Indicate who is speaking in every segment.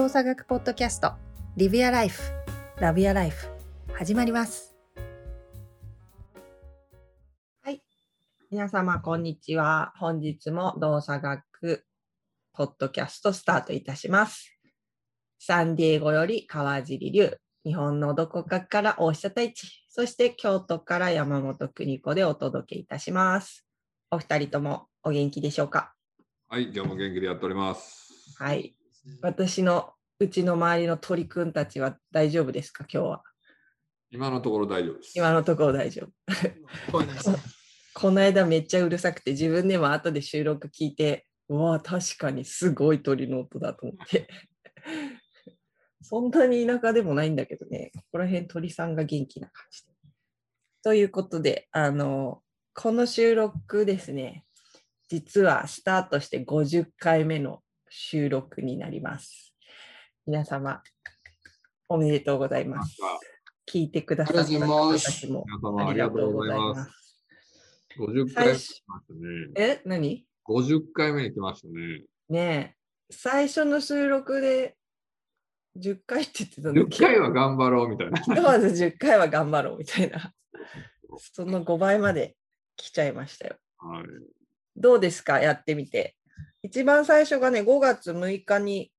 Speaker 1: 動作学ポッドキャストリビアライフラビアライフ始まります。はい。皆様こんにちは。本日も動作学ポッドキャストスタートいたします。サンディエゴより川尻流日本のどこかから大下太一そして京都から山本邦子でお届けいたします。お二人ともお元気でしょうか？
Speaker 2: はい、今日も元気でやっております。
Speaker 1: はい。私のうちの周りの鳥くんたちは大丈夫ですか？今日は。
Speaker 2: 今のところ大丈夫です。
Speaker 1: 今のところ大丈夫。
Speaker 3: 聞こ
Speaker 1: の間めっちゃうるさくて自分でも後で収録聞いて、うわあ、確かにすごい鳥の音だと思って。そんなに田舎でもないんだけどね、ここら辺鳥さんが元気な感じで。ということで、あの、この収録ですね、実はスタートして50回目の収録になります。皆様、おめでとうございます。聞いてくださった方たちもあり
Speaker 2: がと
Speaker 1: うござい
Speaker 2: ま。
Speaker 1: ますす。
Speaker 2: 50回目に来ましたね。
Speaker 1: え、何
Speaker 2: ？50回目に来ましたね。
Speaker 1: ねえ、最初の収録で10回って言ってたんだっ
Speaker 2: 10
Speaker 1: け
Speaker 2: 回は頑張ろうみたいな。
Speaker 1: ひとまず10回は頑張ろうみたいな。その5倍まで来ちゃいましたよ。
Speaker 2: はい、
Speaker 1: どうですか？やってみて。一番最初がね、5月6日に、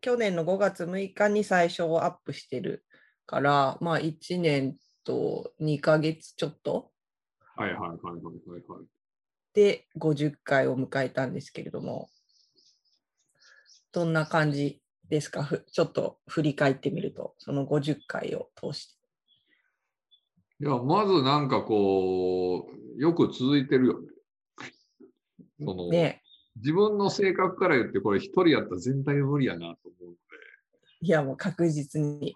Speaker 1: 去年の5月6日に最初をアップしてるから、まあ1年と2ヶ月ちょっと
Speaker 2: はいはいはいはいはいはい。
Speaker 1: で50回を迎えたんですけれども、どんな感じですか？ふちょっと振り返ってみると、その50回を通して。
Speaker 2: いや、まずなんかこう、よく続いてるよね。その
Speaker 1: ね
Speaker 2: 自分の性格から言って、これ一人やったら全体無理やなと思うので、
Speaker 1: いやもう確実に。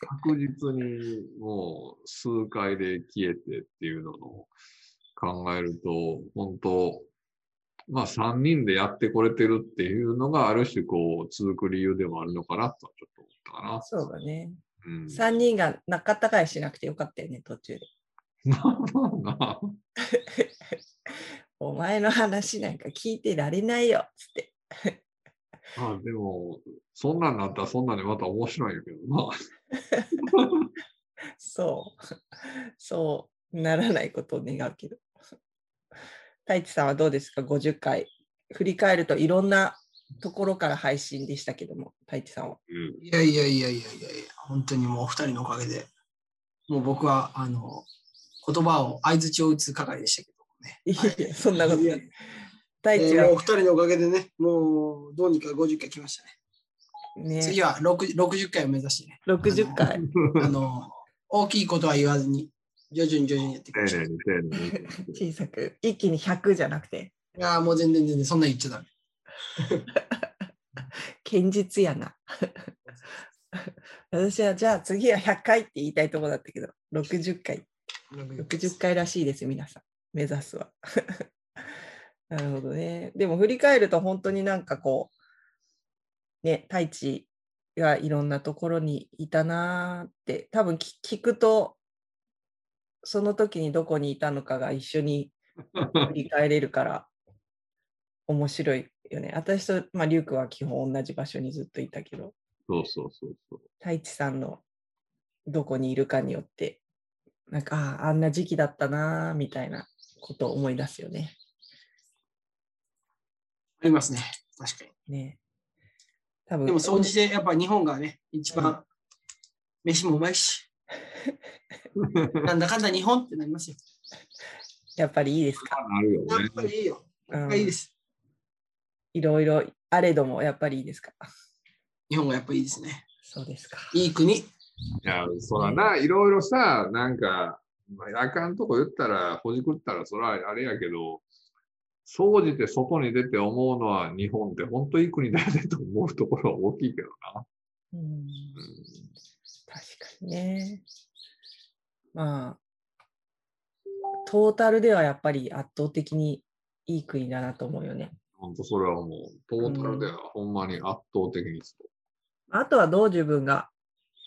Speaker 2: 確実にもう数回で消えてっていうのを考えると、本当、まあ3人でやってこれてるっていうのがある種こう続く理由でもあるのかなとはちょっと思ったかな。
Speaker 1: そうだね。
Speaker 2: うん、
Speaker 1: 3人が仲違いしなくてよかったよね、途中で。
Speaker 2: まあまあまあ
Speaker 1: お前の話なんか聞いてられないよ、つって。
Speaker 2: まあでも、そんなんなったらそんなんでまた面白いけどな。
Speaker 1: そう。そうならないことを願うけど。太一さんはどうですか ?50 回。振り返るといろんなところから配信でしたけども、太一さんは。
Speaker 2: うん、
Speaker 3: いやいやいやいやいやいや、本当にもうお二人のおかげで、もう僕は、あの、言葉を、相づちを打つ係でしたけどもね。
Speaker 1: いやいや、そんなことない。太一
Speaker 3: えーもうお
Speaker 1: は
Speaker 3: 二人のおかげでね、もうどうにか50回来ましたね。
Speaker 1: ね、
Speaker 3: 次は6 60回を目指してね、
Speaker 1: 60回。
Speaker 3: あの、大きいことは言わずに、徐々に徐々にやっていき
Speaker 2: 丁
Speaker 3: ましょう。
Speaker 1: 小さく、一気に100じゃなくて、
Speaker 3: いやーもう全然全然そんな言っちゃダメ。
Speaker 1: 堅実やな。私はじゃあ次は100回って言いたいところだったけど、60回。60回らしいです、皆さん。目指すは。なるほどね。でも振り返ると本当になんかこう、ね、太一がいろんなところにいたなーって、多分聞聞くと、その時にどこにいたのかが一緒に振り返れるから、面白いよね。私と、まあ、リュウクは基本同じ場所にずっといたけど、
Speaker 2: そうそうそうそう。
Speaker 1: 太一さんのどこにいるかによって、なんか、ああ、あんな時期だったなーみたいなことを思い出すよね。
Speaker 3: ありますね。確かに。
Speaker 1: ね多分
Speaker 3: でも、総じてやっぱ日本がね、一番、飯もうまいし、なんだかんだ日本ってなりますよ。
Speaker 1: やっぱりいいですか、
Speaker 2: なるよ
Speaker 3: やっ
Speaker 2: ね。
Speaker 3: ぱりいいよ。
Speaker 1: うん
Speaker 3: やっぱりいいです。
Speaker 1: いろいろあれども、やっぱりいいですか？
Speaker 3: 日本がやっぱりいいですね。
Speaker 1: そうですか。
Speaker 3: いい国。
Speaker 2: いや、そらな、いろいろさ、なんか、まあ、あかんとこ言ったら、ほじくったら、そらあれやけど、総じて外に出て思うのは日本って本当いい国だよねと思うところは大きいけどな。
Speaker 1: うん、
Speaker 2: うん
Speaker 1: 確かにね。まあ、トータルではやっぱり圧倒的にいい国だなと思うよね。
Speaker 2: 本当それはもう、トータルではほんまに圧倒的にそう。
Speaker 1: あとはどう自分が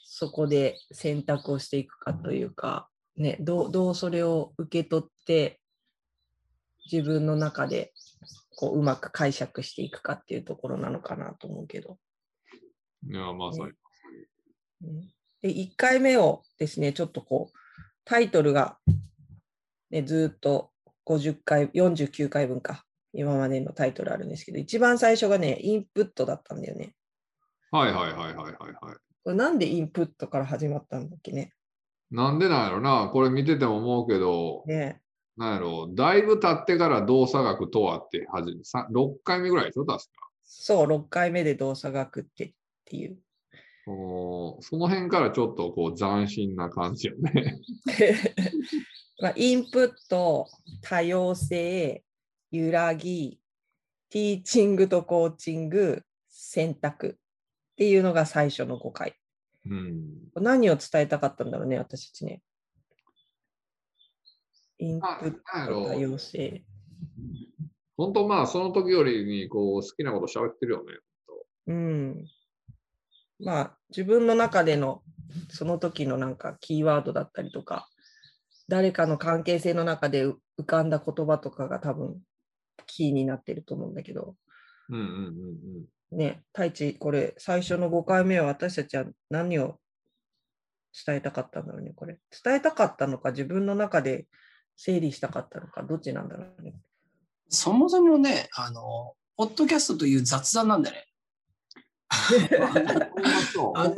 Speaker 1: そこで選択をしていくかというか、ね、どうどうそれを受け取って自分の中でこううまく解釈していくかっていうところなのかなと思うけど。
Speaker 2: いや、まさに。
Speaker 1: うんで、1回目をですね、ちょっとこう、タイトルが、ね、ずーっと50回、49回分か、今までのタイトルあるんですけど、一番最初がね、インプットだったんだよね。
Speaker 2: はいはいはいはいはいはい。
Speaker 1: これなんでインプットから始まったんだっけね？
Speaker 2: なんでなんやろな、これ見てても思うけど、
Speaker 1: ね
Speaker 2: なんやろ、だいぶ経ってから動作学とはってはじめ、さ6回目ぐらいでしょ、確か。
Speaker 1: そう、6回目で動作学ってっていう。
Speaker 2: このその辺からちょっとこう斬新な感じよね。
Speaker 1: まあ、インプット、多様性、揺らぎ、ティーチングとコーチング、選択っていうのが最初の5回。
Speaker 2: うん。
Speaker 1: 何を伝えたかったんだろうね、私たちね。インプ
Speaker 2: あ
Speaker 1: ット、多
Speaker 2: ろ
Speaker 1: 様性。
Speaker 2: 本当まあその時よりにこう好きなこと喋ってるよね。
Speaker 1: うん。まあ、自分の中でのその時のなんかキーワードだったりとか、誰かの関係性の中でう浮かんだ言葉とかが多分キーになってると思うんだけど、
Speaker 2: うんうんうんうん。
Speaker 1: ね、太一、これ最初の5回目は私たちは何を伝えたかったんだろうね、これ。伝えたかったのか、自分の中で整理したかったのか、どっちなんだろうね。
Speaker 3: そもそもね、あの、ポッドキャストという雑談なんだね。あの、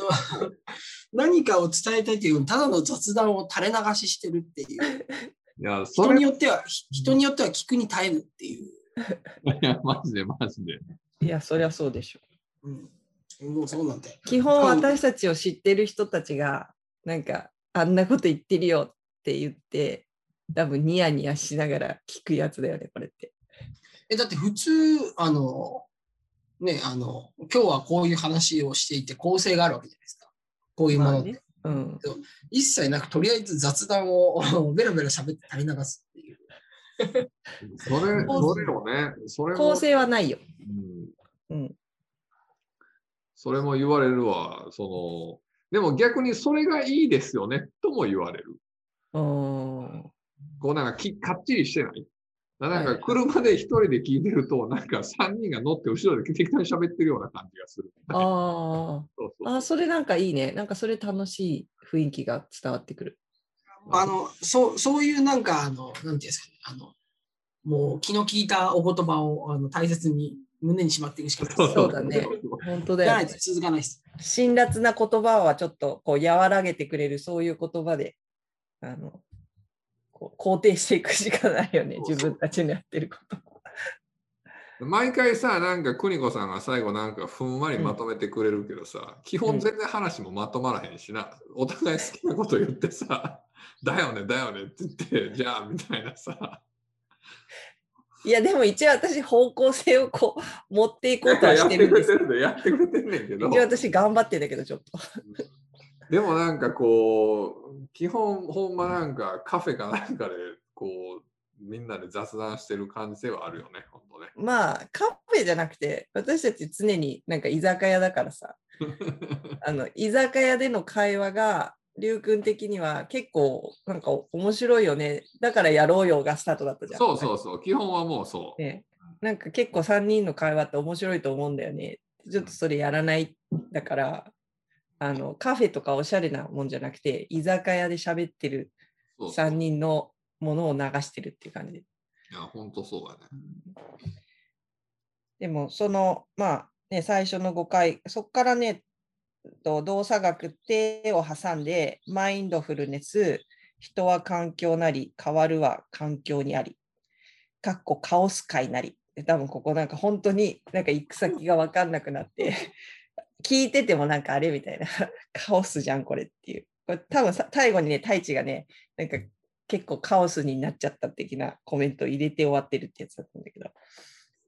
Speaker 3: 何かを伝えたいという、ただの雑談を垂れ流ししてるっていう。
Speaker 2: いや、そ
Speaker 3: 人によっては、ひ人によっては聞くに耐えぬっていう。
Speaker 2: や、マジでマジで。
Speaker 1: いや、そりゃそうでしょ。
Speaker 3: うん。もうそうなんだよ。
Speaker 1: 基本私たちを知ってる人たちがなんかあんなこと言ってるよって言って多分ニヤニヤしながら聞くやつだよねこれって。
Speaker 3: え、だって普通、あの、ね、あの、今日はこういう話をしていて構成があるわけじゃないですか。こういうものって。
Speaker 1: まあねうん、
Speaker 3: 一切なく、とりあえず雑談を ベラベラ喋って垂れ流すっていう。
Speaker 2: それ、それをね、それも、
Speaker 1: 構成はないよ。
Speaker 2: うん、
Speaker 1: うん、
Speaker 2: それも言われるわ。その、でも逆にそれがいいですよね、とも言われる。
Speaker 1: うーん
Speaker 2: こうなんかきかっちりしてない？だからなん
Speaker 1: はい
Speaker 2: か車で一人で聞いてると、なんか3人が乗って後ろで適当に喋ってるような感じがする。
Speaker 1: あ
Speaker 2: そうそう
Speaker 1: ーあそれなんかいいねなんかそれ楽しい雰囲気が伝わってくる。
Speaker 3: あの、そう、そういうなんか、あの、なんていうんですかね、あの、もう気の利いたお言葉をあの大切に胸にしまっていくしかない。
Speaker 1: そうだね本当だよね。
Speaker 3: 続かないです。
Speaker 1: 辛辣な言葉はちょっとこう和らげてくれるそういう言葉であのこう肯定していくしかないよね自分たちのやってること。
Speaker 2: 毎回さ、なんか邦子さんが最後なんかふんわりまとめてくれるけどさ、基本全然話もまとまらへんしな、お互い好きなこと言ってさ、だよね、だよねって言って、じゃあみたいなさ。
Speaker 1: いやでも一応私方向性をこう持っていこうとはしてるんです
Speaker 2: やってくれてるんで、やってくれてんねんけど。
Speaker 1: 一応私頑張ってんだけどちょっと。
Speaker 2: でもなんかこう、基本ほんまなんかカフェかなんかでこう、みんなで雑談してる感じではあるよね、ほんとね。
Speaker 1: まあカフェじゃなくて私たち常になんか居酒屋だからさ あの居酒屋での会話がりゅうくん的には結構なんか面白いよねだからやろうよがスタートだったじゃん。
Speaker 2: そうそうそう、基本はもうそう。
Speaker 1: ね、なんか結構3人の会話って面白いと思うんだよね。ちょっとそれやらないだからあのカフェとかおしゃれなもんじゃなくて居酒屋で喋ってる
Speaker 2: そうそう
Speaker 1: 3人のものを流してるっていう感じで。
Speaker 2: いや、ほんとそうだね。
Speaker 1: でもそのまあね最初の5回そこからねと動作学ってを挟んでマインドフルネス人は環境なり変わるは環境にありかっこカオス界なり。多分ここなんか本当になんか行く先が分かんなくなって聞いててもなんかあれみたいな。カオスじゃんこれっていう。これ多分最後にね太一がねなんか結構カオスになっちゃった的なコメントを入れて終わってるってやつだったんだけど。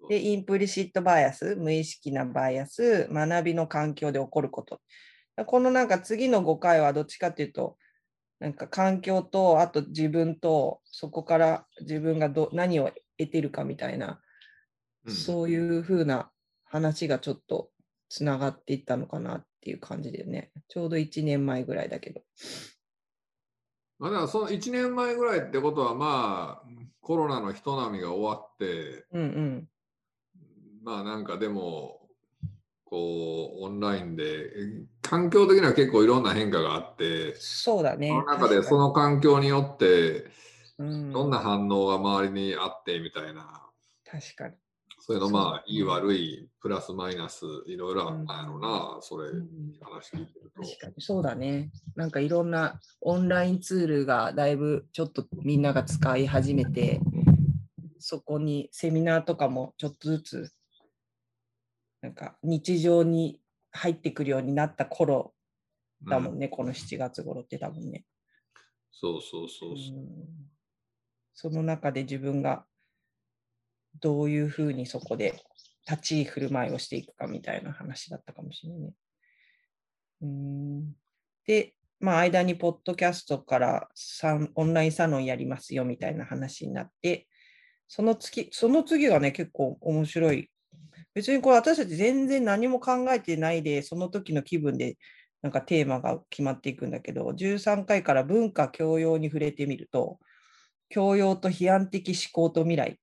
Speaker 1: で、インプリシットバイアス、無意識なバイアス、学びの環境で起こること。このなんか次の5回はどっちかっていうと、なんか環境と、あと自分と、そこから自分がど何を得てるかみたいな、
Speaker 2: うん
Speaker 1: そういう風な話がちょっとつながっていったのかなっていう感じでね。ちょうど1年前ぐらいだけど。
Speaker 2: まあ、だからその1年前ぐらいってことはまあコロナの人波が終わって
Speaker 1: うんうん。
Speaker 2: まあなんかでもこうオンラインで環境的には結構いろんな変化があって
Speaker 1: そうだね。
Speaker 2: その中でその環境によって
Speaker 1: うん、
Speaker 2: どんな反応が周りにあってみたいな
Speaker 1: 確かに。
Speaker 2: そういうのまあいい悪いプラスマイナスいろいろあったんやろうなそれ
Speaker 1: うん
Speaker 2: 話聞いてると。
Speaker 1: 確かにそうだね。なんかいろんなオンラインツールがだいぶちょっとみんなが使い始めて、そこにセミナーとかもちょっとずつなんか日常に入ってくるようになった頃だもんね、この7月頃って多分ね。
Speaker 2: そうそうそうそう。
Speaker 1: うんその中で自分がどういうふうにそこで立ち居振る舞いをしていくかみたいな話だったかもしれないね。うんで、まあ、間にポッドキャストからオンラインサロンやりますよみたいな話になって、その次その次がね、結構面白い。別にこれ私たち全然何も考えてないで、その時の気分でなんかテーマが決まっていくんだけど、13回から文化教養に触れてみると、教養と批判的思考と未来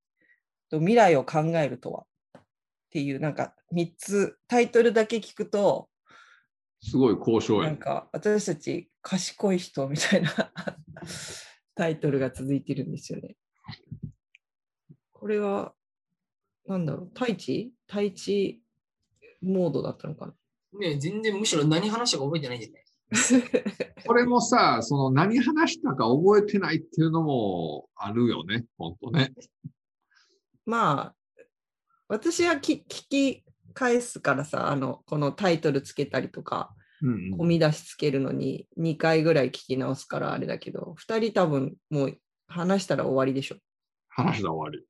Speaker 1: と未来を考えるとはっていうなんか3つタイトルだけ聞くと
Speaker 2: すごい交渉やね。
Speaker 1: なんか私たち賢い人みたいな タイトルが続いてるんですよね。これはなんだろう太一？太一モードだったのかな？
Speaker 3: ね全然むしろ何話したか覚えてないんでね。
Speaker 2: これもさ、その何話したか覚えてないっていうのもあるよね、本当ね。
Speaker 1: まあ私はき聞き返すからさあのこのタイトルつけたりとか
Speaker 2: うん
Speaker 1: 込み出しつけるのに2回ぐらい聞き直すからあれだけど、2人多分もう話したら終わりでしょ。
Speaker 2: 話した終わり。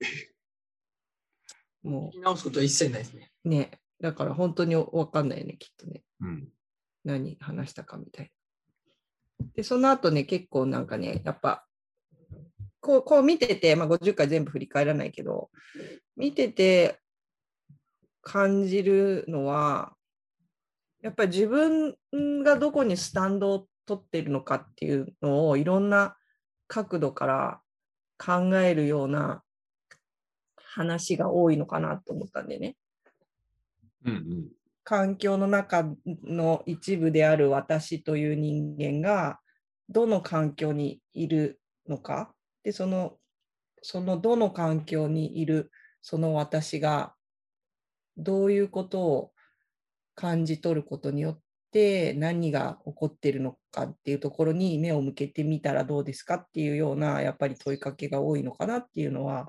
Speaker 1: も
Speaker 3: 聞き直すことは一切ないですね。
Speaker 1: うね、だから本当に分かんないよね、きっとね。
Speaker 2: うん。
Speaker 1: 何話したかみたいな。で、その後ね、結構なんかね、やっぱ、こうこう見てて、まあ、50回全部振り返らないけど、見てて感じるのは、やっぱり自分がどこにスタンドを取ってるのかっていうのをいろんな角度から考えるような話が多いのかなと思ったんでね。
Speaker 2: うんうん。
Speaker 1: 環境の中の一部である私という人間がどの環境にいるのかでそのそのどの環境にいるその私がどういうことを感じ取ることによって何が起こっているのかっていうところに目を向けてみたらどうですかっていうようなやっぱり問いかけが多いのかなっていうのは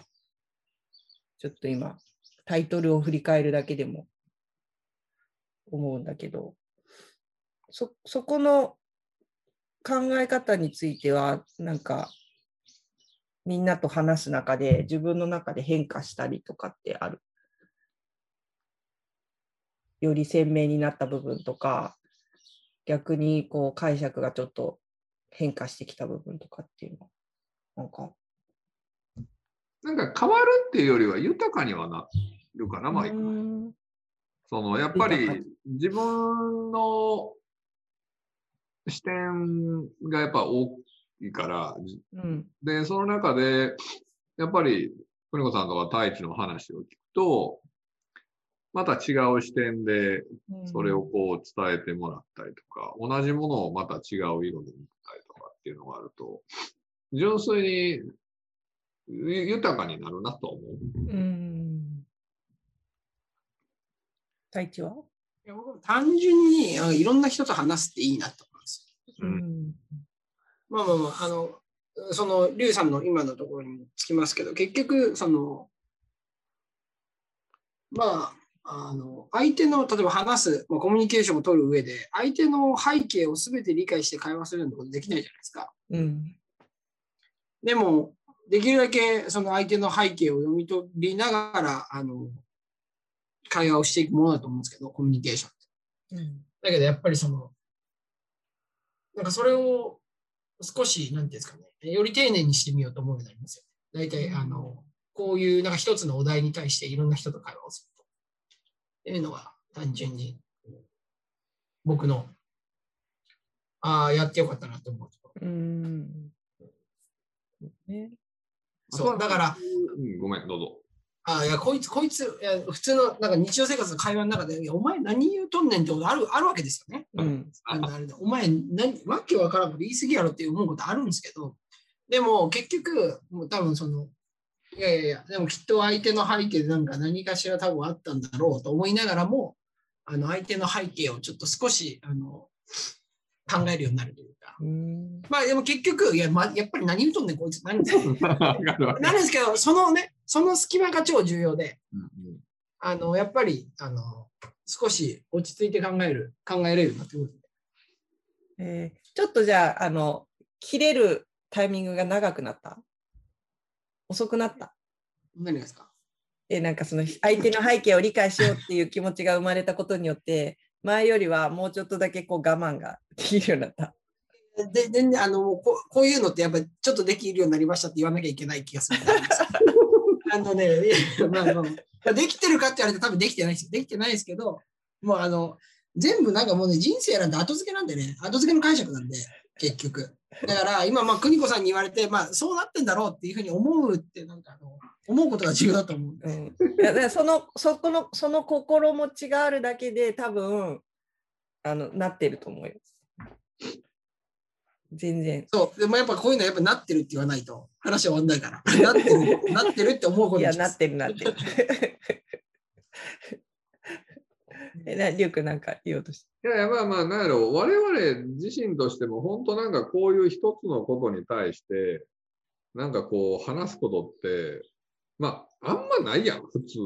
Speaker 1: ちょっと今タイトルを振り返るだけでも思うんだけどそそこの考え方についてはなんかみんなと話す中で自分の中で変化したりとかってある？より鮮明になった部分とか逆にこう解釈がちょっと変化してきた部分とかっていうのなんか
Speaker 2: なんか変わるっていうよりは豊かにはなるかな、マイク。
Speaker 1: うん
Speaker 2: そのやっぱり自分の視点がやっぱ大きいから、
Speaker 1: うん
Speaker 2: で、その中で、やっぱり、邦子さんとか太一の話を聞くと、また違う視点でそれをこう伝えてもらったりとか、同じものをまた違う色で見たりとかっていうのがあると、純粋にゆ豊かになるなと思う。
Speaker 1: うん太一は？い
Speaker 3: や僕も単純にいろんな人と話すっていいなと思うんですよ。
Speaker 2: うん
Speaker 3: まあまあまあ、あの、その、リュウさんの今のところにもつきますけど、結局、その、まあ、あの、相手の、例えば話す、まあ、コミュニケーションを取る上で、相手の背景を全て理解して会話するようなことできないじゃないですか。
Speaker 1: うん
Speaker 3: でも、できるだけその相手の背景を読み取りながら、あの、会話をしていくものだと思うんですけど、コミュニケーションって。
Speaker 1: うん
Speaker 3: だけどやっぱりその、なんかそれを少し、なんていうんですかね、より丁寧にしてみようと思うようになりますよね。大体、あの、こういうなんか一つのお題に対していろんな人と会話をすると。っていうのが単純に僕の、ああ、やってよかったなと思うところ。
Speaker 1: うんね
Speaker 3: そう、だ。から、
Speaker 2: うん、ごめん、どうぞ。
Speaker 3: あいや、こいつ、こいつ、いや普通のなんか日常生活の会話の中で、いやお前何言うとんねんってことあるあるわけですよね。
Speaker 1: うん。
Speaker 3: あのあれで。お前何、わけわからんこと言い過ぎやろって思うことあるんですけど、でも結局、もう多分その、いやいやいや、でもきっと相手の背景でなんか何かしら多分あったんだろうと思いながらも、あの相手の背景をちょっと少しあの考えるようになるというまあでも結局、いや、ま、やっぱり何言うとんねん、こいつ。何言 なるんですけど、そのね、その隙間が超重要で、
Speaker 2: うんうん。
Speaker 3: あの、やっぱり、あの、少し落ち着いて考える、考えれるようになってくる。
Speaker 1: えーちょっとじゃあ、あの、切れるタイミングが長くなった？遅くなった？
Speaker 3: 何がですか？
Speaker 1: えなんかその相手の背景を理解しようっていう気持ちが生まれたことによって、前よりはもうちょっとだけこう我慢ができるようになった。
Speaker 3: で、全然、あの、こうこういうのってやっぱりちょっとできるようになりましたって言わなきゃいけない気がするんです。あのね、まあまあ、できてるかって言われて多分できてないですよ。できてないですけど、もうあの、全部なんかもうね、人生なんて後付けなんでね、後付けの解釈なんで、結局。だから今、まあ、邦子さんに言われて、まあ、そうなってんだろうっていうふうに思うって、なんかあの、思うことが重要だと思うんで。
Speaker 1: うん、いやそのそこのその心持ちがあるだけで多分あのなってると思うよ。全然。
Speaker 3: そう、でもやっぱこういうのやっぱなってるって言わないと話は終わんないから。なってる、なってるって思うこと
Speaker 1: いやなってるなってる。えなリュウ君なんか言おうとして。
Speaker 2: いやいや、まあまあ、なんやろう、我々自身としても、本当なんかこういう一つのことに対して、なんかこう、話すことって、まあ、あんまないやん、普通。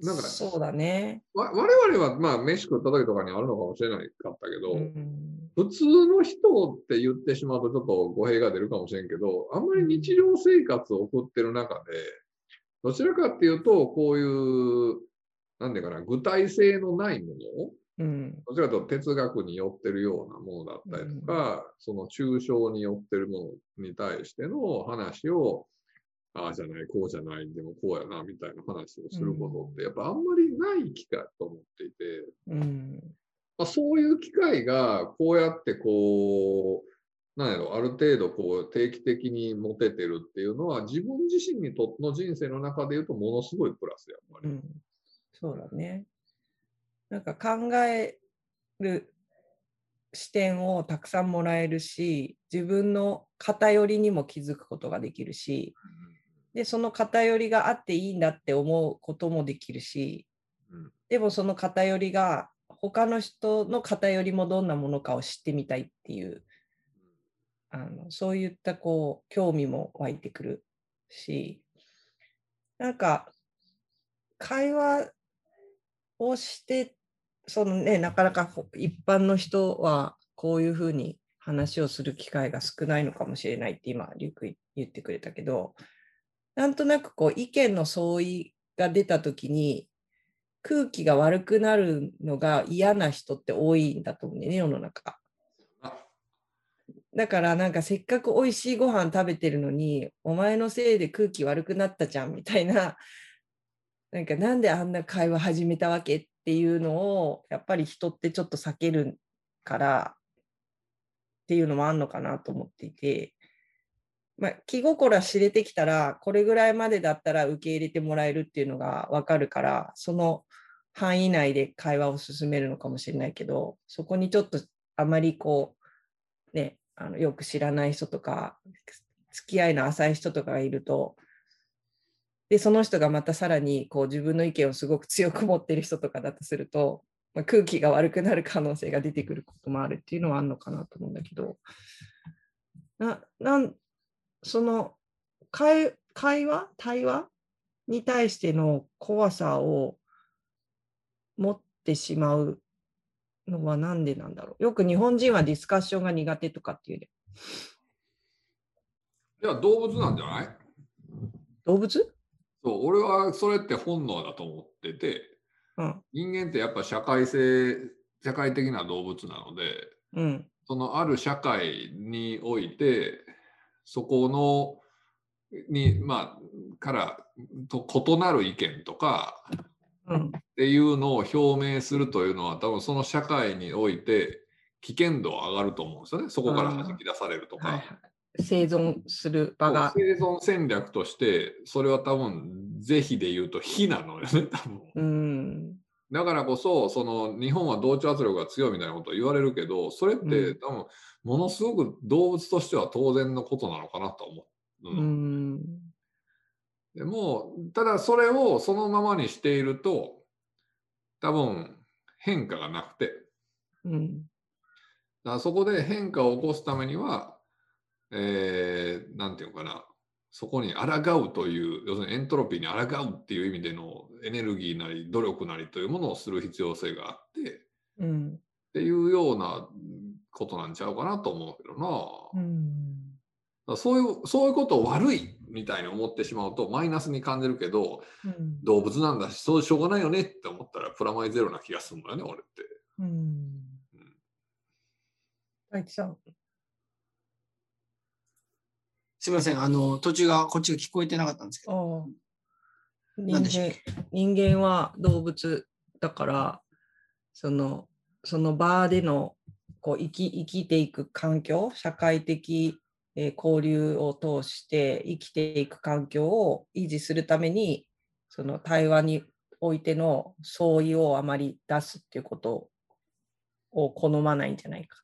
Speaker 2: なんか、
Speaker 1: そうだね。
Speaker 2: わ我々はまあ、飯食った時とかにあるのかもしれないかったけど、
Speaker 1: うん。
Speaker 2: 普通の人って言ってしまうとちょっと語弊が出るかもしれんけど、あんまり日常生活を送ってる中で、どちらかっていうと、こういう、なんていうかな、具体性のないもの
Speaker 1: うん。
Speaker 2: どちらかというと哲学に寄ってるようなものだったりとか、その抽象に寄ってるものに対しての話を、ああじゃない、こうじゃない、でもこうやな、みたいな話をすることって、やっぱあんまりない機会だと思っていて、
Speaker 1: うん。
Speaker 2: まあ、そういう機会がこうやってこう、なんやろ、ある程度こう定期的に持ててるっていうのは、自分自身にとの人生の中で言うと、ものすごいプラスやっぱり。
Speaker 1: うん、そうだね。なんか考える視点をたくさんもらえるし、自分の偏りにも気づくことができるし、で、その偏りがあっていいんだって思うこともできるし、
Speaker 2: うん。
Speaker 1: でもその偏りが他の人の偏りもどんなものかを知ってみたいっていう、あのそういったこう興味も湧いてくるし、なんか会話をして、そのね、なかなかほ一般の人はこういうふうに話をする機会が少ないのかもしれないって今、リュウク言ってくれたけど、なんとなくこう意見の相違が出たときに、空気が悪くなるのが嫌な人って多いんだと思うね、世の中。
Speaker 2: あ
Speaker 1: だからなんかせっかく美味しいご飯食べてるのに、お前のせいで空気悪くなったじゃんみたいな、なんかなんであんな会話始めたわけっていうのを、やっぱり人ってちょっと避けるからっていうのもあるのかなと思っていて、まあ、気心知れてきたら、これぐらいまでだったら受け入れてもらえるっていうのが分かるから、その範囲内で会話を進めるのかもしれないけど、そこにちょっとあまりこう、ね、あのよく知らない人とか、付き合いの浅い人とかがいると、で、その人がまたさらにこう自分の意見をすごく強く持ってる人とかだとすると、まあ、空気が悪くなる可能性が出てくることもあるっていうのはあるのかなと思うんだけど、ななんその会会話対話に対しての怖さを持ってしまうのはなんでなんだろう？よく日本人はディスカッションが苦手とかっていうね。
Speaker 2: いや、動物なんじゃない？
Speaker 1: 動物？
Speaker 2: そう、俺はそれって本能だと思ってて、
Speaker 1: うん。
Speaker 2: 人間ってやっぱ社会性、社会的な動物なので、
Speaker 1: うん。
Speaker 2: そのある社会において、そこの、に、まあ、からと異なる意見とか
Speaker 1: うん。
Speaker 2: っていうのを表明するというのは、多分その社会において危険度は上がると思うんですよね。そこから弾き出されるとか。
Speaker 1: はいはい。生存する場が。
Speaker 2: 生存戦略として、それは多分、是非で言うと非なのよね、多分。
Speaker 1: うん。
Speaker 2: だからこそ、その日本は同調圧力が強いみたいなことを言われるけど、それって
Speaker 1: うん
Speaker 2: 多分、ものすごく動物としては当然のことなのかなと思う。
Speaker 1: う
Speaker 2: うん
Speaker 1: ん。
Speaker 2: でも、ただそれをそのままにしていると、多分変化がなくて、
Speaker 1: うん。
Speaker 2: だからそこで変化を起こすためには、えー、なんていうのかな、そこに抗うという、要するにエントロピーに抗うっていう意味でのエネルギーなり努力なりというものをする必要性があって、っ
Speaker 1: うん。
Speaker 2: ていうようなことなんちゃうかなと思うけどな。
Speaker 1: うん。
Speaker 2: そういうそういうことを悪いみたいに思ってしまうとマイナスに感じるけど
Speaker 1: うん。
Speaker 2: 動物なんだしそうしょうがないよねって思ったらプラマイゼロな気がするのよね俺って。
Speaker 1: うん。大地さん。
Speaker 3: すみません、あの、途中がこっちが聞こえてなかったんですけど。
Speaker 1: 人間人間は動物だからそのその場でのこう生き生きていく環境社会的、えー交流を通して生きていく環境を維持するためにその対話においての相違をあまり出すっていうことを好まないんじゃないか。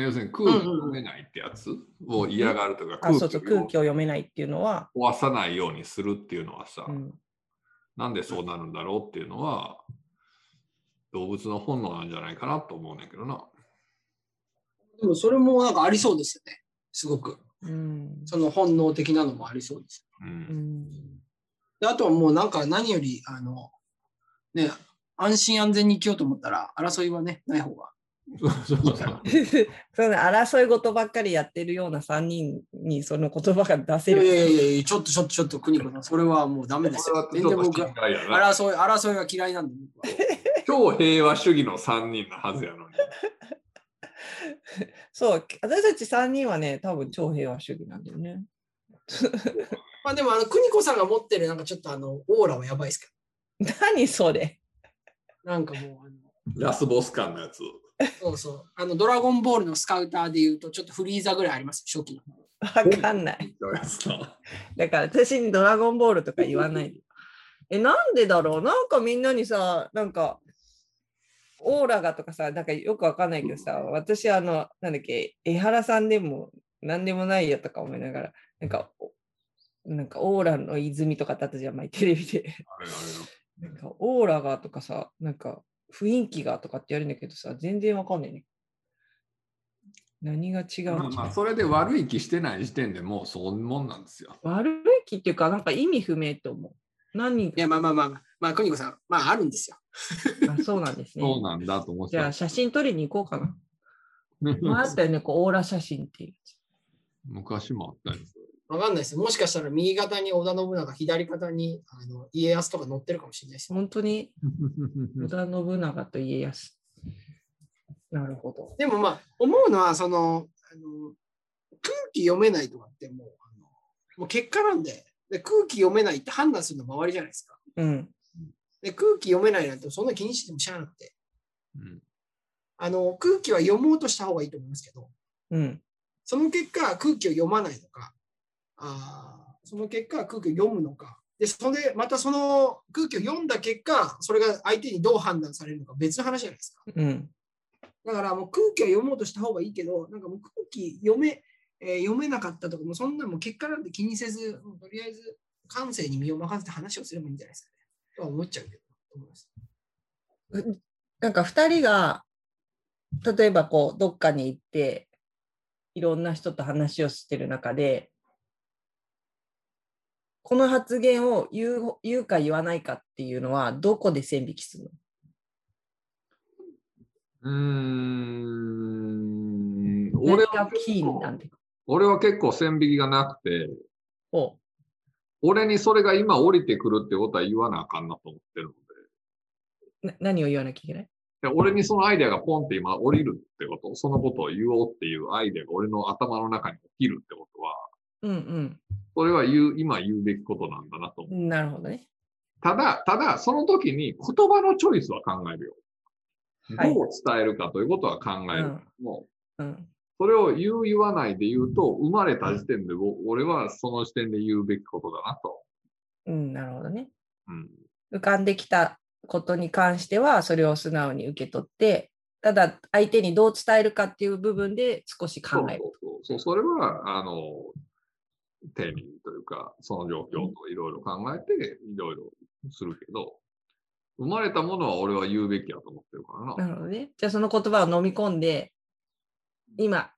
Speaker 2: 要するに空気を読めないってやつを嫌がるとか、
Speaker 1: 空
Speaker 2: を
Speaker 1: 気を読めないっていうのは、
Speaker 2: 壊さないようにするっていうのはさ、
Speaker 1: うん
Speaker 2: なんでそうなるんだろうっていうのは動物の本能なんじゃないかなと思うねんけどな。
Speaker 3: でもそれもなんかありそうですよね。すごく。
Speaker 1: うん
Speaker 3: その本能的なのもありそうです。
Speaker 2: う、
Speaker 1: うんん
Speaker 3: であとはもうなんか何より、あの、ね、安心安全に生きようと思ったら、争いはね、ない方が。
Speaker 2: そうそうそう
Speaker 1: その争い事ばっかりやってるような3人にその言葉が出
Speaker 3: い
Speaker 1: せる。
Speaker 3: やいやいやいや、ちょっとちょっとちょっと、国子さん、それはもうダメですよ。全然僕は。争い、争いは嫌いなんで。
Speaker 2: 超平和主義の3人のはずやのに。
Speaker 1: そう、私たち3人はね、多分超平和主義なんだよね。
Speaker 3: まあでも、あの、邦子さんが持ってる、なんかちょっとあの、オーラはやばいですけ
Speaker 1: 何それ
Speaker 3: ど、なんかもう、あの、
Speaker 2: ラスボス感のやつ。
Speaker 3: そうそう、あの、ドラゴンボールのスカウターで言うと、ちょっとフリーザぐらいあります、初期の。
Speaker 1: わかんない。だから私にドラゴンボールとか言わないで。え、なんでだろう？なんかみんなにさ、なんか、オーラがとかさ、なんかよくわかんないけどさ、私あの、なんだっけ、江原さんでも何でもないよとか思いながら、なんか、おなんかオーラの泉とかだったじゃん、前テレビで。なんかオーラがとかさ、なんか雰囲気がとかってやるんだけどさ、全然わかんないね。何が違うの、
Speaker 2: まあまあ、それで悪い気してない時点でもうそういうもんなんですよ。
Speaker 1: 悪い気っていうか、なんか意味不明と思う。何
Speaker 3: いや、まあまあまあまあ、まあ、邦子さん、まあ、あるんですよ。
Speaker 1: あそうなんですね。
Speaker 2: そうなんだと思ってた
Speaker 1: じゃあ写真撮りに行こうかな。前あったよね、こうオーラ写真っていう。
Speaker 2: 昔もあったりする。
Speaker 3: わかんないです。もしかしたら右肩に織田信長、左肩にあの家康とか乗ってるかもしれないですよ。
Speaker 1: 本当に？織田信長と家康。なるほど。
Speaker 3: でもまあ、思うのは、その、あの空気読めないとかってもう、あのもう結果なんでで、空気読めないって判断するの周りじゃないですか。
Speaker 1: うん。
Speaker 3: で、空気読めないなんてそんな気にしてもしゃあなくて、
Speaker 2: うん
Speaker 3: あの空気は読もうとした方がいいと思いますけど、
Speaker 1: うん。
Speaker 3: その結果、空気を読まないのか、あーその結果、空気を読むのか、で、それでまたその空気を読んだ結果、それが相手にどう判断されるのか別の話じゃないですか。
Speaker 1: うん。
Speaker 3: だからもう空気は読もうとした方がいいけど、なんかもう空気読め、えー読めなかったとか、もうそんなもう結果なんて気にせず、とりあえず感性に身を任せて話をすればいいんじゃないですかね。とは思っちゃうけど、と思います。
Speaker 1: なんか2人が、例えばこう、どっかに行って、いろんな人と話をしてる中で、この発言を言う言うか言わないかっていうのは、どこで線引きするの？
Speaker 2: うーん。
Speaker 1: 何
Speaker 2: 俺
Speaker 1: が
Speaker 2: は
Speaker 1: キーになんで？
Speaker 2: 俺は結構線引きがなくて、
Speaker 1: お
Speaker 2: 俺にそれが今降りてくるってことは言わなあかんなと思ってるので。
Speaker 1: な何を言わなきゃいけない？
Speaker 2: で俺にそのアイデアがポンって今降りるってこと、そのことを言おうっていうアイデアが俺の頭の中に起きるってことは、
Speaker 1: うん
Speaker 2: それは言う、今言うべきことなんだなと。
Speaker 1: なるほどね。
Speaker 2: ただ、ただ、その時に言葉のチョイスは考えるよ。
Speaker 1: はい
Speaker 2: どう伝えるかということは考える。
Speaker 1: うん
Speaker 2: も
Speaker 1: うん。
Speaker 2: うそれを言う言わないで言うと、生まれた時点でぼ俺はその視点で言うべきことだなと。
Speaker 1: うん、なるほどね。
Speaker 2: うん。
Speaker 1: 浮かんできたことに関しては、それを素直に受け取って、ただ相手にどう伝えるかっていう部分で少し考える。
Speaker 2: そうそうそう。それは、あの、丁寧にというか、その状況といろいろ考えて、いろいろするけど、生まれたものは俺は言うべきやと思ってるからな。
Speaker 1: なるほどね。じゃあその言葉を飲み込んで、今、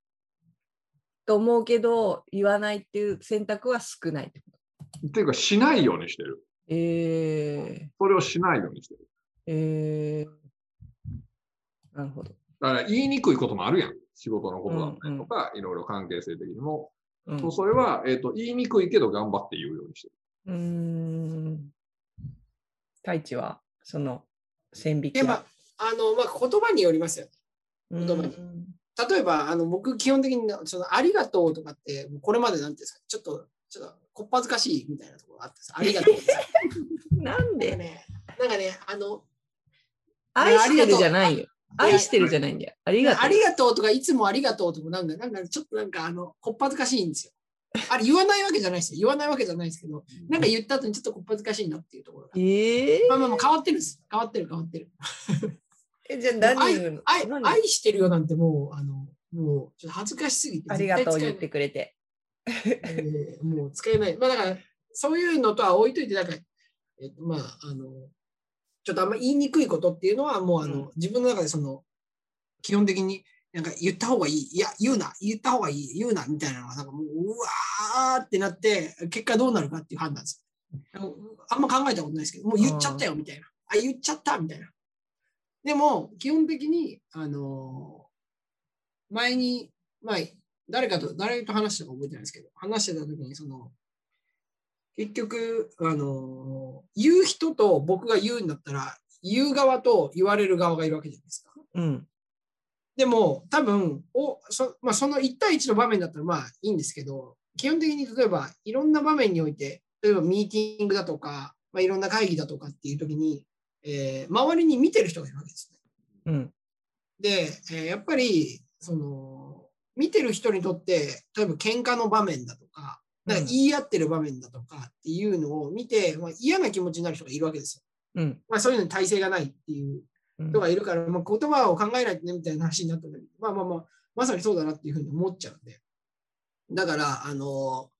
Speaker 1: と思うけど、言わないっていう選択は少ないってこと。
Speaker 2: っていうか、しないようにしてる。
Speaker 1: え
Speaker 2: それをしないようにしてる。
Speaker 1: ー、えー、なるほど。
Speaker 2: だから言いにくいこともあるやん。仕事のことだったりとか、いろいろ関係性的にも。
Speaker 1: うん
Speaker 2: そうそれは、えっと言いにくいけど頑張って言うようにしてる。
Speaker 1: うーん。太一は、その、線引き
Speaker 3: で、ま
Speaker 1: は
Speaker 3: あ、あの、まあ、言葉によりますよね。
Speaker 1: うん
Speaker 3: 言葉に例えば、あの、僕、基本的に、その、ありがとうとかって、これまでなんていうんですか、ちょっと、ちょっと、こっぱずかしいみたいなところがあってさ、ありがとう。
Speaker 1: なん
Speaker 3: なんか
Speaker 1: で？
Speaker 3: ね、なんかね、あの、
Speaker 1: 愛してるじゃないよ。愛してるじゃないんだよ。ありがとう。
Speaker 3: ありがとうとか、いつもありがとうとか、なんか、なんかちょっとなんか、あの、こっぱずかしいんですよ。あれ、言わないわけじゃないですよ。言わないわけじゃないですけど、なんか言った後にちょっとこっぱずかしいなっていうところが。
Speaker 1: え
Speaker 3: まあまあまあ、変わってるんです。変わってる、変わってる。
Speaker 1: ー、えじゃあ何？言うの
Speaker 3: 愛
Speaker 1: 何？
Speaker 3: 愛してるよなんてもう、あの、もう、ちょっと恥ずかしすぎて。
Speaker 1: ありがとう言ってくれて。
Speaker 3: えーもう使えない。まあだから、そういうのとは置いといて、なんか、えっと、まあ、あの、ちょっとあんま言いにくいことっていうのは、もうあの、
Speaker 1: うん
Speaker 3: 自分の中でその、基本的になんか言った方がいい。いや、言うな、言った方がいい、言うな、みたいなのが、なんかもう、うわーってなって、結果どうなるかっていう判断です。あんま考えたことないですけど、もう言っちゃったよ、みたいな。あ、言っちゃった、みたいな。でも、基本的に、あの前に、まあ、誰かと、誰と話したか覚えてないですけど、話してた時に、その、結局、あの言う人と僕が言うんだったら、言う側と言われる側がいるわけじゃないですか。
Speaker 1: うん。
Speaker 3: でも、多分おそ,、まあ、その1対1の場面だったらまあいいんですけど、基本的に例えばいろんな場面において、例えばミーティングだとか、まあ、いろんな会議だとかっていう時に、えー周りに見てる人がいるわけですね。
Speaker 1: うん。
Speaker 3: で、えーやっぱり、その、見てる人にとって、例えば喧嘩の場面だとか、なんか言い合ってる場面だとかっていうのを見て、まあ、嫌な気持ちになる人がいるわけですよ。
Speaker 1: うん。
Speaker 3: まあ、そういうのに耐性がないっていう
Speaker 1: うん
Speaker 3: 人がいるから、まあ、言葉を考えないとねみたいな話になった時に、まあまあまあ、まさにそうだなっていうふうに思っちゃうんで。だから、あの、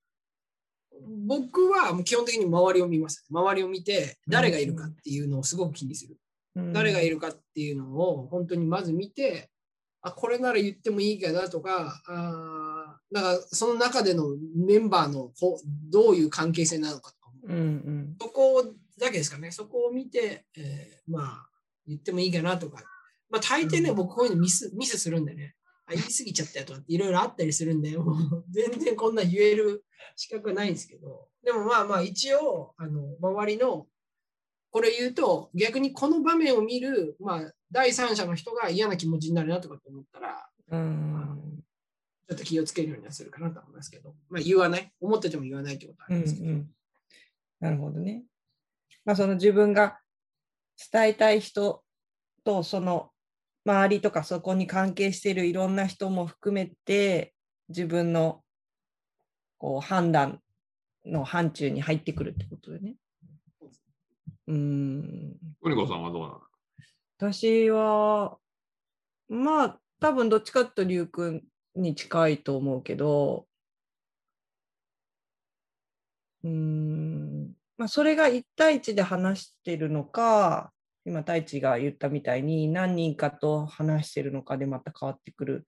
Speaker 3: 僕はもう基本的に周りを見ます。周りを見て、誰がいるかっていうのをすごく気にする。誰がいるかっていうのを本当にまず見て、あ、これなら言ってもいいかなとか、あーだからその中でのメンバーのこうどういう関係性なのかとかも、
Speaker 1: うんうん。
Speaker 3: そこだけですかね、そこを見て、えーまあ、言ってもいいかなとか、まあ、大抵ね、
Speaker 1: うん。
Speaker 3: 僕こういうのミスミスするんでね、あ言い過ぎちゃったよとかっていろいろあったりするんで、もう 全然こんな言える資格はないんですけど、でもまあまあ一応、あの周りの、これ言うと、逆にこの場面を見る、まあ、第三者の人が嫌な気持ちになるなとかって思ったら、
Speaker 1: うん。
Speaker 3: ちょっと気をつけるようにはするかなと思いますけど、まあ言わない、思ってても言わないってことはあ
Speaker 1: うん
Speaker 3: りますけど、
Speaker 1: うん。なるほどね。まあ、その自分が伝えたい人と、その周りとかそこに関係しているいろんな人も含めて、自分のこう判断の範疇に入ってくるってことでね。うん。
Speaker 2: さん。はどうなの
Speaker 1: 私は、まあ、多分どっちかというと、りゅうくんに近いと思うけど、うーん、まあ、それが1対1で話してるのか、今、太一が言ったみたいに、何人かと話してるのかでまた変わってくる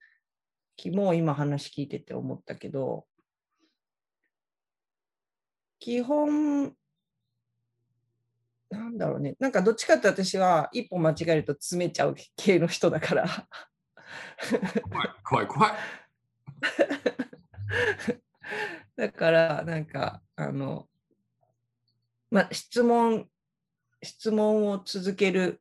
Speaker 1: 気も、今話聞いてて思ったけど、基本、なんだろうね。なんかどっちかって私は一歩間違えると詰めちゃう系の人だから。
Speaker 2: 怖い、怖い、怖い。
Speaker 1: だからなんかあの、まあ、質問質問を続ける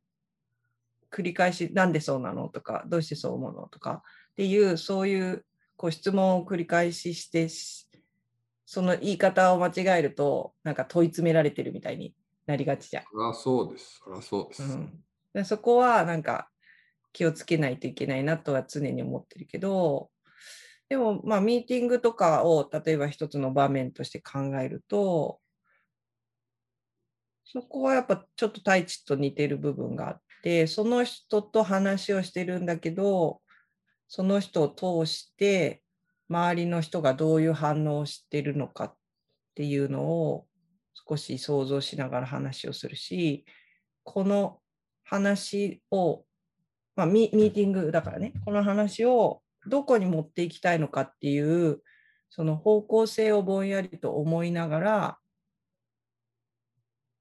Speaker 1: 繰り返しなんでそうなのとかどうしてそう思うのとかっていうそういうこう質問を繰り返ししてしその言い方を間違えるとなんか問い詰められてるみたいになりがちじゃん。
Speaker 2: そそうです。そそうです。
Speaker 1: うん、でそこはなんか気をつけないといけないなとは常に思ってるけどでも、まあ、ミーティングとかを例えば一つの場面として考えると、そこはやっぱちょっと太一と似てる部分があって、その人と話をしてるんだけど、その人を通して周りの人がどういう反応をしてるのかっていうのを少し想像しながら話をするし、この話を、まあ、ミーティングだからね、この話をどこに持っていきたいのかっていう、その方向性をぼんやりと思いながら、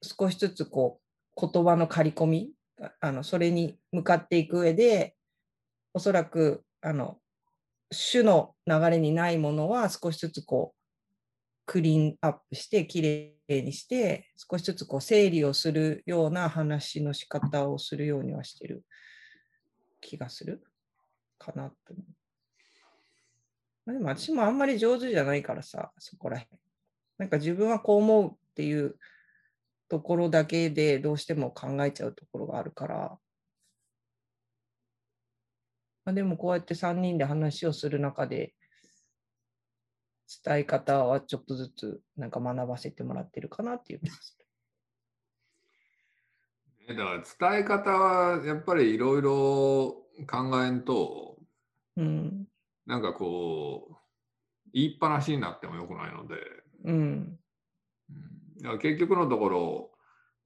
Speaker 1: 少しずつこう言葉の刈り込み、あのそれに向かっていく上で、おそらくあの種の流れにないものは少しずつこうクリーンアップしてきれいにして少しずつこう整理をするような話の仕方をするようにはしてる気がするかなと思う。でも私もあんまり上手じゃないからさ、そこらへん。なんか自分はこう思うっていうところだけでどうしても考えちゃうところがあるから、まあ、でもこうやって3人で話をする中で伝え方はちょっとずつなんか学ばせてもらってるかなっていう気がす
Speaker 2: る。だから伝え方はやっぱりいろいろ考えんと、
Speaker 1: うん、
Speaker 2: なんかこう言いっぱなしになってもよくないので、
Speaker 1: うん、
Speaker 2: 結局のとこ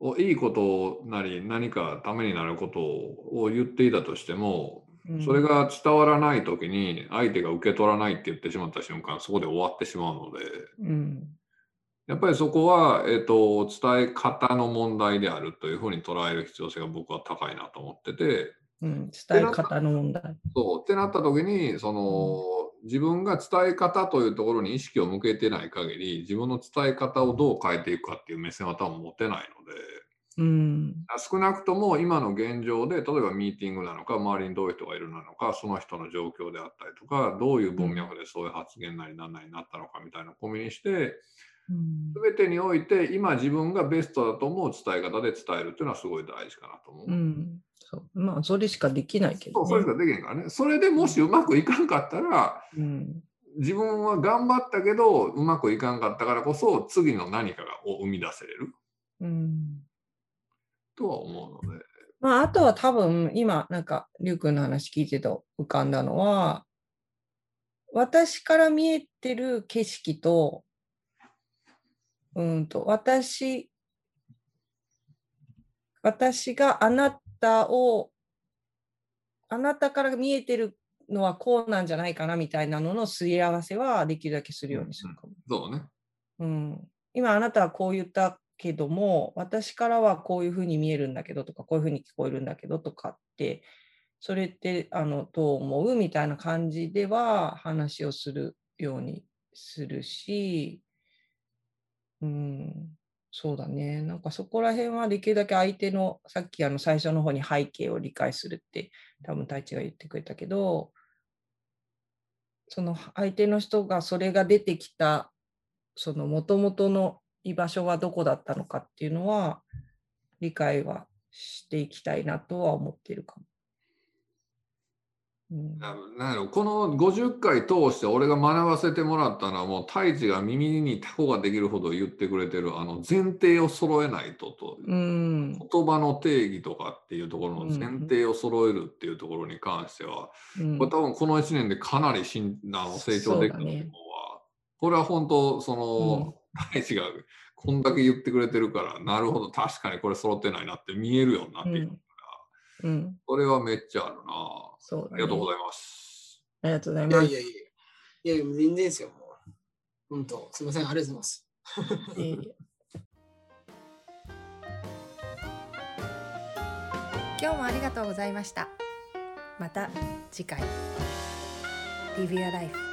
Speaker 2: ろいいことなり何かためになることを言っていたとしても、それが伝わらない時に相手が受け取らないって言ってしまった瞬間そこで終わってしまうので、
Speaker 1: うん、
Speaker 2: やっぱりそこは、えーと、伝え方の問題であるというふうに捉える必要性が僕は高いなと思ってて、
Speaker 1: うん、伝え方の問題。
Speaker 2: そうってなった時にその、自分が伝え方というところに意識を向けてない限り自分の伝え方をどう変えていくかっていう目線は多分持てないので、
Speaker 1: うん、
Speaker 2: 少なくとも今の現状で例えばミーティングなのか周りにどういう人がいるなのかその人の状況であったりとかどういう文脈でそういう発言なりなんなりになったのかみたいな込みにして、うん、全てにおいて今自分がベストだと思う伝え方で伝えるっていうのはすごい大事かなと思う。
Speaker 1: うんそうまあ、それしかできないけど、
Speaker 2: ね、それしかできないからね。それでもしうまくいかんかったら、
Speaker 1: うん、
Speaker 2: 自分は頑張ったけどうまくいかんかったからこそ次の何かを生み出せれる。
Speaker 1: うん
Speaker 2: とは思うので。
Speaker 1: まあ、あとは多分今なんかりゅうくんの話聞いてと浮かんだのは私から見えてる景色とうんと私私があなたをあなたから見えてるのはこうなんじゃないかなみたいなののすり合わせはできるだけするようにするかも。
Speaker 2: うん、そうね。
Speaker 1: うん、今あなたはこう言ったけども、私からはこういうふうに見えるんだけどとか、こういうふうに聞こえるんだけどとかって、それってあのどう思うみたいな感じでは話をするようにするし、うん、そうだね。なんかそこら辺はできるだけ相手の、さっきあの最初の方に背景を理解するって多分太一が言ってくれたけど、その相手の人がそれが出てきた、そのもともとの居場所はどこだったのかっていうのは理解はしていきたいなとは思ってるかも。
Speaker 2: うん、なんこの50回通して俺が学ばせてもらったのはもう太一が耳にタコができるほど言ってくれてるあの前提を揃えないとと、
Speaker 1: うん、
Speaker 2: 言葉の定義とかっていうところの前提を揃えるっていうところに関しては、うん、これ多分この1年でかなりしんあの成長できたと思うわ、ね、これは本当その、大地がこんだけ言ってくれてるから、なるほど、確かにこれ揃ってないなって見えるようになってきたから、
Speaker 1: うん、
Speaker 2: それはめっちゃあるな。
Speaker 1: そう、ね、
Speaker 2: ありがとうございます。
Speaker 1: ありがとうございます。
Speaker 3: いやいやいや、いや全然ですよ、もう。本当、すみません、ありがとうございます。
Speaker 1: 今日もありがとうございました。また次回。Live Your Life